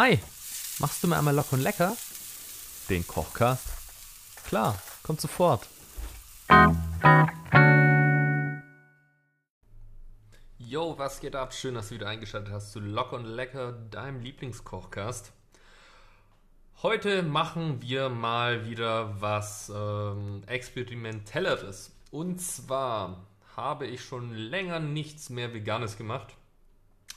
Hi, machst du mir einmal locker und lecker? Den Kochcast? Klar, kommt sofort. Yo, was geht ab? Schön, dass du wieder eingeschaltet hast zu Lock und Lecker, deinem Lieblingskochcast. Heute machen wir mal wieder was ähm, Experimentelleres. Und zwar habe ich schon länger nichts mehr Veganes gemacht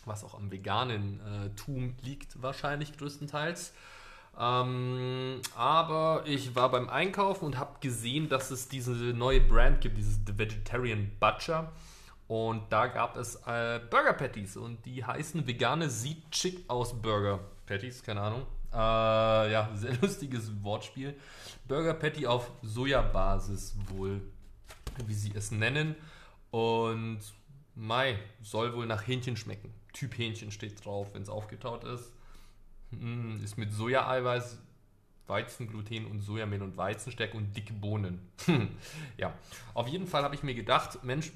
was auch am veganen äh, Tum liegt wahrscheinlich größtenteils. Ähm, aber ich war beim Einkaufen und habe gesehen, dass es diese neue Brand gibt, dieses The Vegetarian Butcher. Und da gab es äh, Burger Patties und die heißen vegane Sieht Chick aus Burger Patties, keine Ahnung. Äh, ja, sehr lustiges Wortspiel. Burger Patty auf Sojabasis wohl, wie sie es nennen. Und Mai soll wohl nach Hähnchen schmecken. Typ Hähnchen steht drauf, wenn es aufgetaut ist. Hm, ist mit Sojaeiweiß, Weizengluten und Sojamehl und Weizenstärke und dicke Bohnen. ja, auf jeden Fall habe ich mir gedacht, Mensch,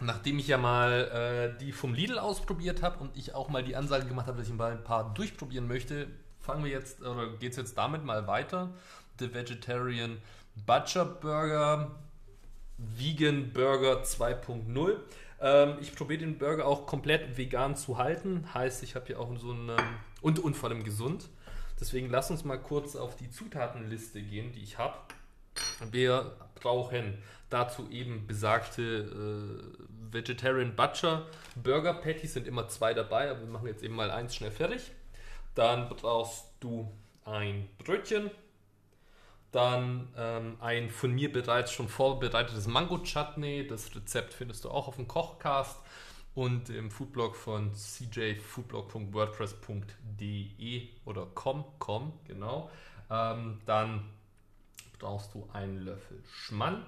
nachdem ich ja mal äh, die vom Lidl ausprobiert habe und ich auch mal die Ansage gemacht habe, dass ich mal ein paar durchprobieren möchte, fangen wir jetzt, oder geht es jetzt damit mal weiter. The Vegetarian Butcher Burger, Vegan Burger 2.0. Ähm, ich probiere den Burger auch komplett vegan zu halten. Heißt, ich habe hier auch so einen. und, und vor allem gesund. Deswegen lass uns mal kurz auf die Zutatenliste gehen, die ich habe. Wir brauchen dazu eben besagte äh, Vegetarian Butcher. Burger Patties sind immer zwei dabei, aber wir machen jetzt eben mal eins schnell fertig. Dann brauchst du ein Brötchen, dann ähm, ein von mir bereits schon vorbereitetes Mango-Chutney. Das Rezept findest du auch auf dem Kochcast und im Foodblog von cjfoodblog.wordpress.de oder com, com genau. Ähm, dann brauchst du einen Löffel Schmand.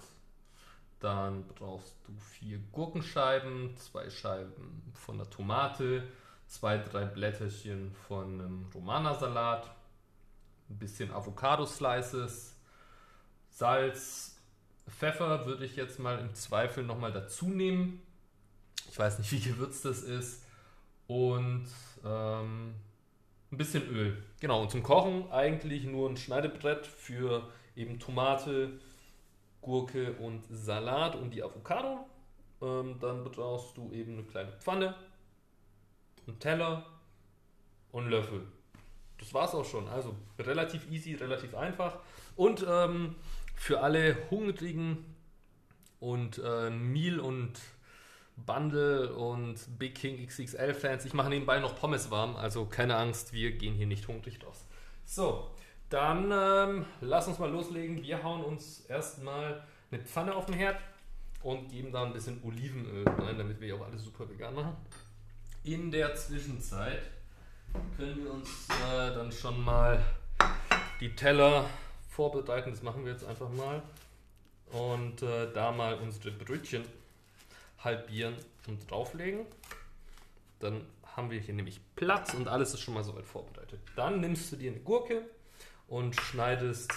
Dann brauchst du vier Gurkenscheiben, zwei Scheiben von der Tomate, zwei, drei Blätterchen von einem Romana-Salat, ein bisschen Avocado-Slices, Salz, Pfeffer würde ich jetzt mal im Zweifel nochmal dazu nehmen. Ich weiß nicht, wie gewürzt das ist. Und ähm, ein bisschen Öl. Genau, und zum Kochen eigentlich nur ein Schneidebrett für eben Tomate, Gurke und Salat und die Avocado. Ähm, dann brauchst du eben eine kleine Pfanne, einen Teller und einen Löffel das war es auch schon. Also relativ easy, relativ einfach. Und ähm, für alle Hungrigen und äh, Meal und Bundle und Big King XXL Fans, ich mache nebenbei noch Pommes warm, also keine Angst, wir gehen hier nicht hungrig raus. So, dann ähm, lass uns mal loslegen. Wir hauen uns erstmal eine Pfanne auf den Herd und geben da ein bisschen Olivenöl rein, damit wir auch alles super vegan machen. In der Zwischenzeit können wir uns äh, dann schon mal die Teller vorbereiten. Das machen wir jetzt einfach mal. Und äh, da mal unsere Brötchen halbieren und drauflegen. Dann haben wir hier nämlich Platz und alles ist schon mal soweit vorbereitet. Dann nimmst du dir eine Gurke und schneidest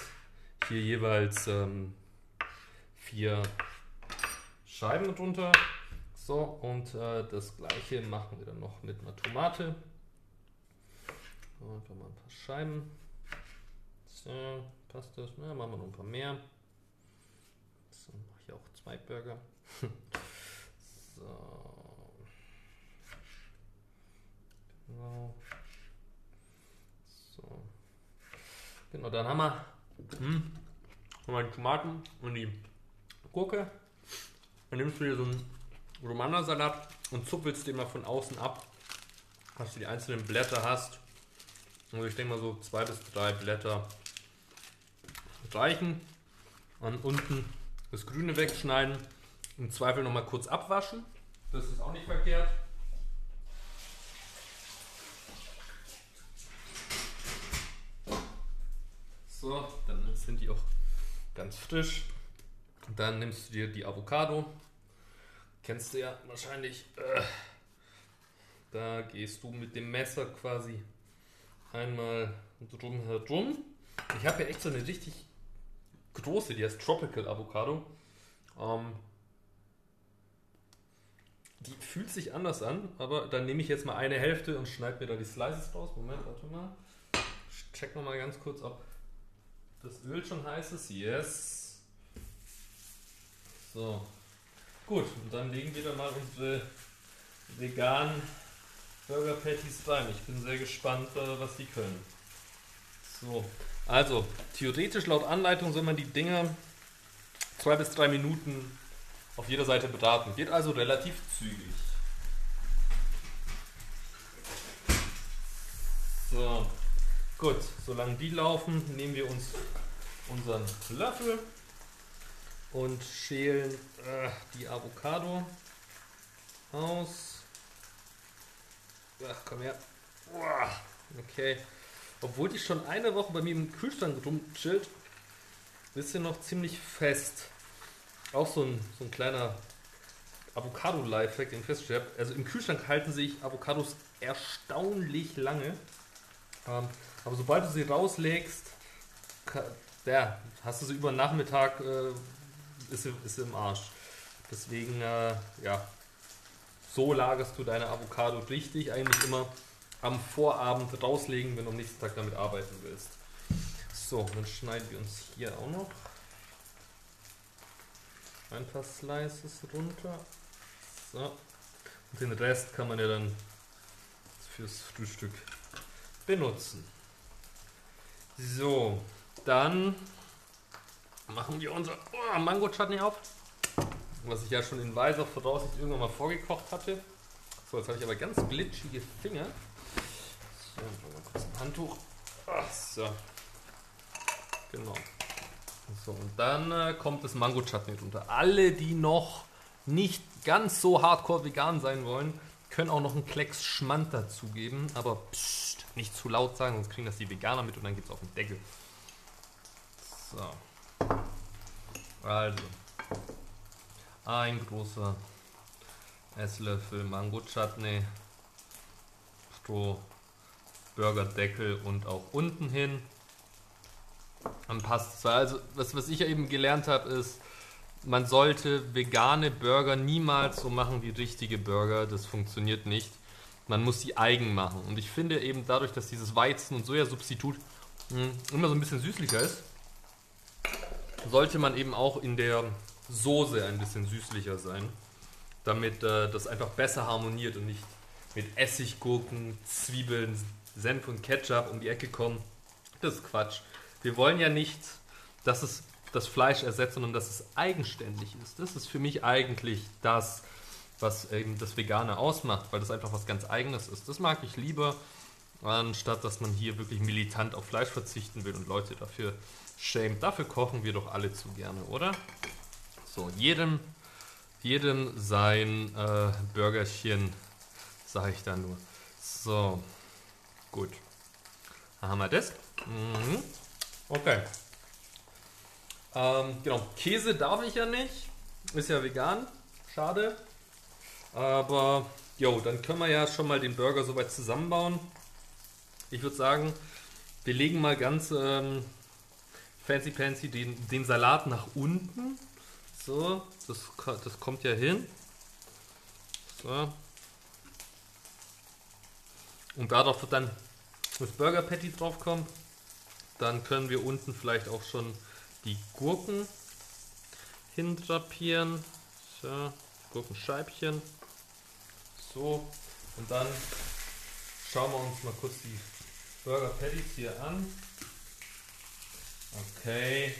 hier jeweils ähm, vier Scheiben drunter. So, und äh, das gleiche machen wir dann noch mit einer Tomate. Einfach mal ein paar Scheiben. So, passt das? Na, machen wir noch ein paar mehr. So, mache ich auch zwei Burger. so. Genau. So. Genau, dann haben wir, hm, haben wir die Tomaten und die Gurke. Dann nimmst du dir so einen Romana-Salat und zuppelst den mal von außen ab, dass du die einzelnen Blätter hast also ich denke mal so zwei bis drei Blätter reichen. Und unten das Grüne wegschneiden. Im Zweifel nochmal kurz abwaschen. Das ist auch nicht verkehrt. So, dann sind die auch ganz frisch. Dann nimmst du dir die Avocado. Kennst du ja wahrscheinlich. Äh, da gehst du mit dem Messer quasi einmal drumherum. Ich habe hier echt so eine richtig große, die heißt Tropical Avocado. Ähm, die fühlt sich anders an, aber dann nehme ich jetzt mal eine Hälfte und schneide mir da die Slices raus. Moment, warte mal. Ich check noch mal ganz kurz, ob das Öl schon heiß ist. Yes. So. Gut, und dann legen wir da mal unsere veganen Burger Patties rein. Ich bin sehr gespannt, äh, was die können. So, also theoretisch laut Anleitung soll man die Dinger zwei bis drei Minuten auf jeder Seite braten. Geht also relativ zügig. So, gut, solange die laufen, nehmen wir uns unseren Löffel und schälen äh, die Avocado aus. Ach, komm her. Okay. Obwohl die schon eine Woche bei mir im Kühlschrank rumchillt, ist sie noch ziemlich fest. Auch so ein, so ein kleiner Avocado-Lifehack, den ich festgestellt. Also im Kühlschrank halten sich Avocados erstaunlich lange. Ähm, aber sobald du sie rauslegst, ja, hast du sie über den Nachmittag, äh, ist, sie, ist sie im Arsch. Deswegen, äh, ja, so lagerst du deine Avocado richtig. Eigentlich immer am Vorabend rauslegen, wenn du am nächsten Tag damit arbeiten willst. So, dann schneiden wir uns hier auch noch ein paar Slices runter. So. Und den Rest kann man ja dann fürs Frühstück benutzen. So, dann machen wir unser oh, Mango Chutney auf, was ich ja schon in weiser Voraussicht irgendwann mal vorgekocht hatte. So, jetzt habe ich aber ganz glitschige Finger. So, mal kurz ein Handtuch. Ach, so. Genau. So, und dann äh, kommt das Mango Chutney drunter. Alle, die noch nicht ganz so hardcore vegan sein wollen, können auch noch einen Klecks Schmand dazugeben. Aber pssst, nicht zu laut sagen, sonst kriegen das die Veganer mit und dann gibt es auf den Deckel. So. Also. Ein großer Esslöffel Mango Chutney pro Burgerdeckel und auch unten hin dann passt es. Also, was, was ich eben gelernt habe, ist, man sollte vegane Burger niemals so machen wie richtige Burger. Das funktioniert nicht. Man muss sie eigen machen. Und ich finde eben dadurch, dass dieses Weizen- und Sojasubstitut hm, immer so ein bisschen süßlicher ist, sollte man eben auch in der Soße ein bisschen süßlicher sein, damit äh, das einfach besser harmoniert und nicht mit Essiggurken, Zwiebeln, Senf und Ketchup um die Ecke kommen. Das ist Quatsch. Wir wollen ja nicht, dass es das Fleisch ersetzt, sondern dass es eigenständig ist. Das ist für mich eigentlich das, was eben das Vegane ausmacht, weil das einfach was ganz Eigenes ist. Das mag ich lieber, anstatt dass man hier wirklich militant auf Fleisch verzichten will und Leute dafür schämt. Dafür kochen wir doch alle zu gerne, oder? So, jedem, jedem sein äh, Burgerchen, sage ich da nur. So, gut. Dann haben wir das. Mhm. Okay. Ähm, genau, Käse darf ich ja nicht. Ist ja vegan. Schade. Aber, jo, dann können wir ja schon mal den Burger soweit zusammenbauen. Ich würde sagen, wir legen mal ganz ähm, fancy fancy den, den Salat nach unten. So, das, das kommt ja hin. So. Und darauf wird dann das Burger Patty drauf kommen. Dann können wir unten vielleicht auch schon die Gurken hindrapieren. So, Gurkenscheibchen. So, und dann schauen wir uns mal kurz die Burger Patties hier an. Okay.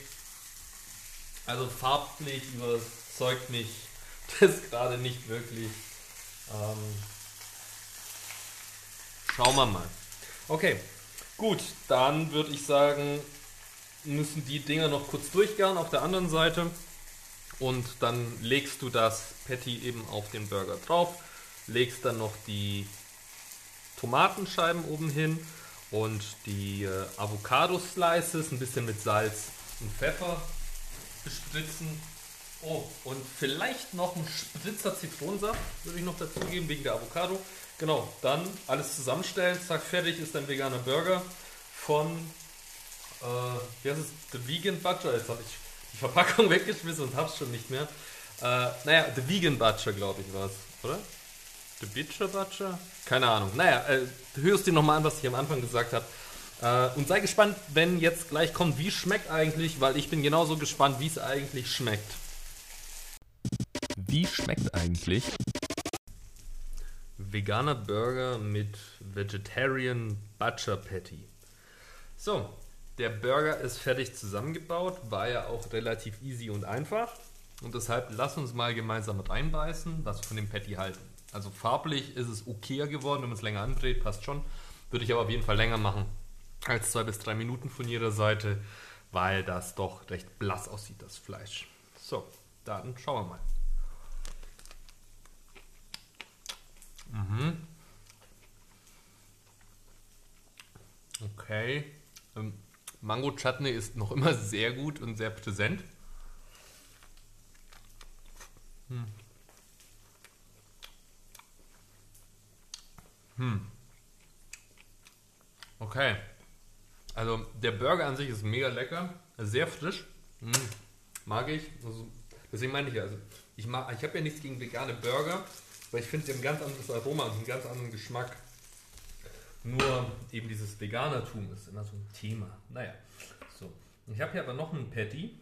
Also farblich überzeugt mich das gerade nicht wirklich. Ähm, schauen wir mal. Okay, Gut, dann würde ich sagen, müssen die Dinger noch kurz durchgaren auf der anderen Seite. Und dann legst du das Patty eben auf den Burger drauf, legst dann noch die Tomatenscheiben oben hin und die äh, Avocado-Slices ein bisschen mit Salz und Pfeffer bespritzen. Oh, und vielleicht noch ein Spritzer Zitronensaft würde ich noch dazugeben wegen der Avocado. Genau, dann alles zusammenstellen, zack, fertig ist dein veganer Burger von, äh, wie heißt es, The Vegan Butcher. Jetzt habe ich die Verpackung weggeschmissen und hab's schon nicht mehr. Äh, naja, The Vegan Butcher, glaube ich, war es, oder? The Bitcher Butcher? Keine Ahnung. Naja, äh, hörst dir nochmal an, was ich am Anfang gesagt habe. Äh, und sei gespannt, wenn jetzt gleich kommt, wie schmeckt eigentlich, weil ich bin genauso gespannt, wie es eigentlich schmeckt. Wie schmeckt eigentlich? Veganer Burger mit Vegetarian Butcher Patty. So, der Burger ist fertig zusammengebaut, war ja auch relativ easy und einfach. Und deshalb lass uns mal gemeinsam reinbeißen, was wir von dem Patty halten. Also farblich ist es okayer geworden, wenn man es länger andreht, passt schon. Würde ich aber auf jeden Fall länger machen als zwei bis drei Minuten von jeder Seite, weil das doch recht blass aussieht, das Fleisch. So, dann schauen wir mal. Mhm. Okay. Ähm, Mango Chutney ist noch immer sehr gut und sehr präsent. Hm. Hm. Okay. Also der Burger an sich ist mega lecker, sehr frisch. Hm. Mag ich. Also, deswegen meine ich ja, also ich, ich habe ja nichts gegen vegane Burger, weil ich finde, sie haben ein ganz anderes Aroma und einen ganz anderen Geschmack. Nur eben dieses Veganertum ist immer so ein Thema. Naja, so. Ich habe hier aber noch einen Patty.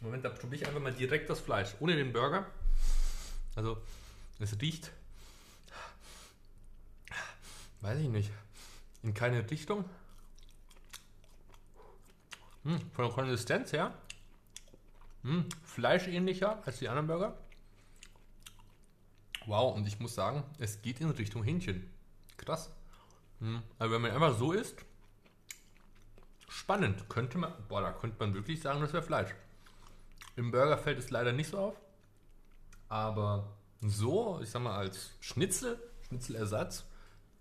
Moment, da probiere ich einfach mal direkt das Fleisch, ohne den Burger. Also, es riecht, weiß ich nicht, in keine Richtung. Hm, von der Konsistenz her, hm, fleischähnlicher als die anderen Burger. Wow, und ich muss sagen, es geht in Richtung Hähnchen. Krass. Hm, also wenn man einfach so isst, spannend. Könnte man, boah, da könnte man wirklich sagen, das wäre Fleisch. Im Burger fällt es leider nicht so auf. Aber so, ich sag mal, als Schnitzel, Schnitzelersatz,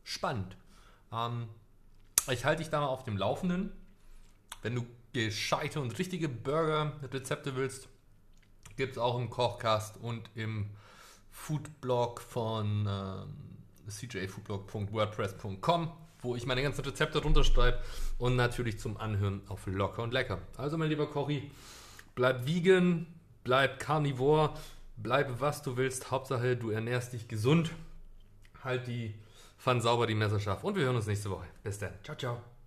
spannend. Ähm, ich halte dich da mal auf dem Laufenden. Wenn du gescheite und richtige Burger-Rezepte willst, gibt es auch im Kochcast und im Foodblog von ähm, cjfoodblog.wordpress.com, wo ich meine ganzen Rezepte runterschreibe und natürlich zum Anhören auf locker und lecker. Also mein lieber Kochi, bleib vegan, bleib carnivore, Bleibe, was du willst. Hauptsache, du ernährst dich gesund. Halt die Pfanne sauber, die Messer scharf. Und wir hören uns nächste Woche. Bis dann. Ciao, ciao.